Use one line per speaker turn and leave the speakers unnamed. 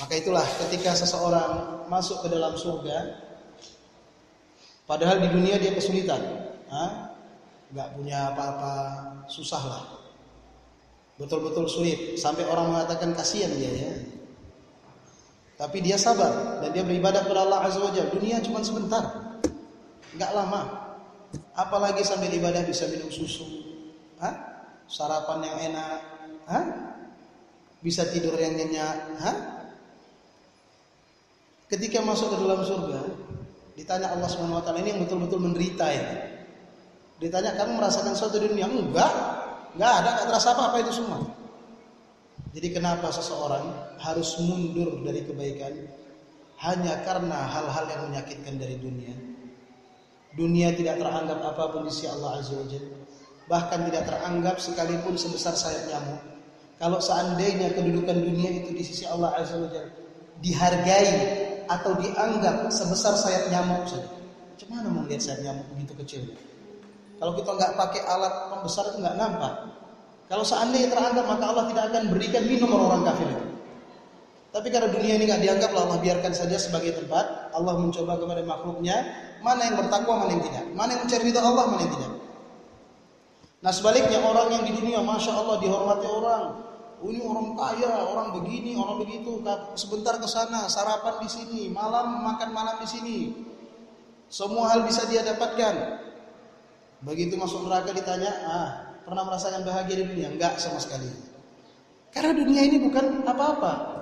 Maka itulah ketika seseorang masuk ke dalam surga, padahal di dunia dia kesulitan, nggak punya apa-apa, susah lah, betul-betul sulit, sampai orang mengatakan kasihan dia ya. Tapi dia sabar dan dia beribadah kepada Allah Azza wa Dunia cuma sebentar, nggak lama. Apalagi sambil ibadah bisa minum susu, Hah? sarapan yang enak, Hah? bisa tidur yang nyenyak? Ketika masuk ke dalam surga, ditanya Allah Subhanahu wa taala ini yang betul-betul menderita ya. Ditanya kamu merasakan sesuatu di dunia? Enggak. Enggak ada, enggak terasa apa-apa itu semua. Jadi kenapa seseorang harus mundur dari kebaikan hanya karena hal-hal yang menyakitkan dari dunia? Dunia tidak teranggap apa pun di sisi Allah Azza wa Bahkan tidak teranggap sekalipun sebesar sayap nyamuk. Kalau seandainya kedudukan dunia itu di sisi Allah Azza wa dihargai atau dianggap sebesar sayap nyamuk saja. Cuman mau lihat sayap nyamuk begitu kecil? Kalau kita nggak pakai alat pembesar itu nggak nampak. Kalau seandainya teranggap maka Allah tidak akan berikan minum orang-orang kafir. Tapi karena dunia ini nggak dianggap Allah biarkan saja sebagai tempat Allah mencoba kepada makhluknya mana yang bertakwa mana yang tidak, mana yang mencari ridho Allah mana yang tidak. Nah sebaliknya orang yang di dunia masya Allah dihormati orang, ini orang kaya, orang begini, orang begitu. Sebentar ke sana, sarapan di sini, malam makan malam di sini. Semua hal bisa dia dapatkan. Begitu masuk neraka ditanya, ah, pernah merasakan bahagia di dunia? Enggak sama sekali. Karena dunia ini bukan apa-apa.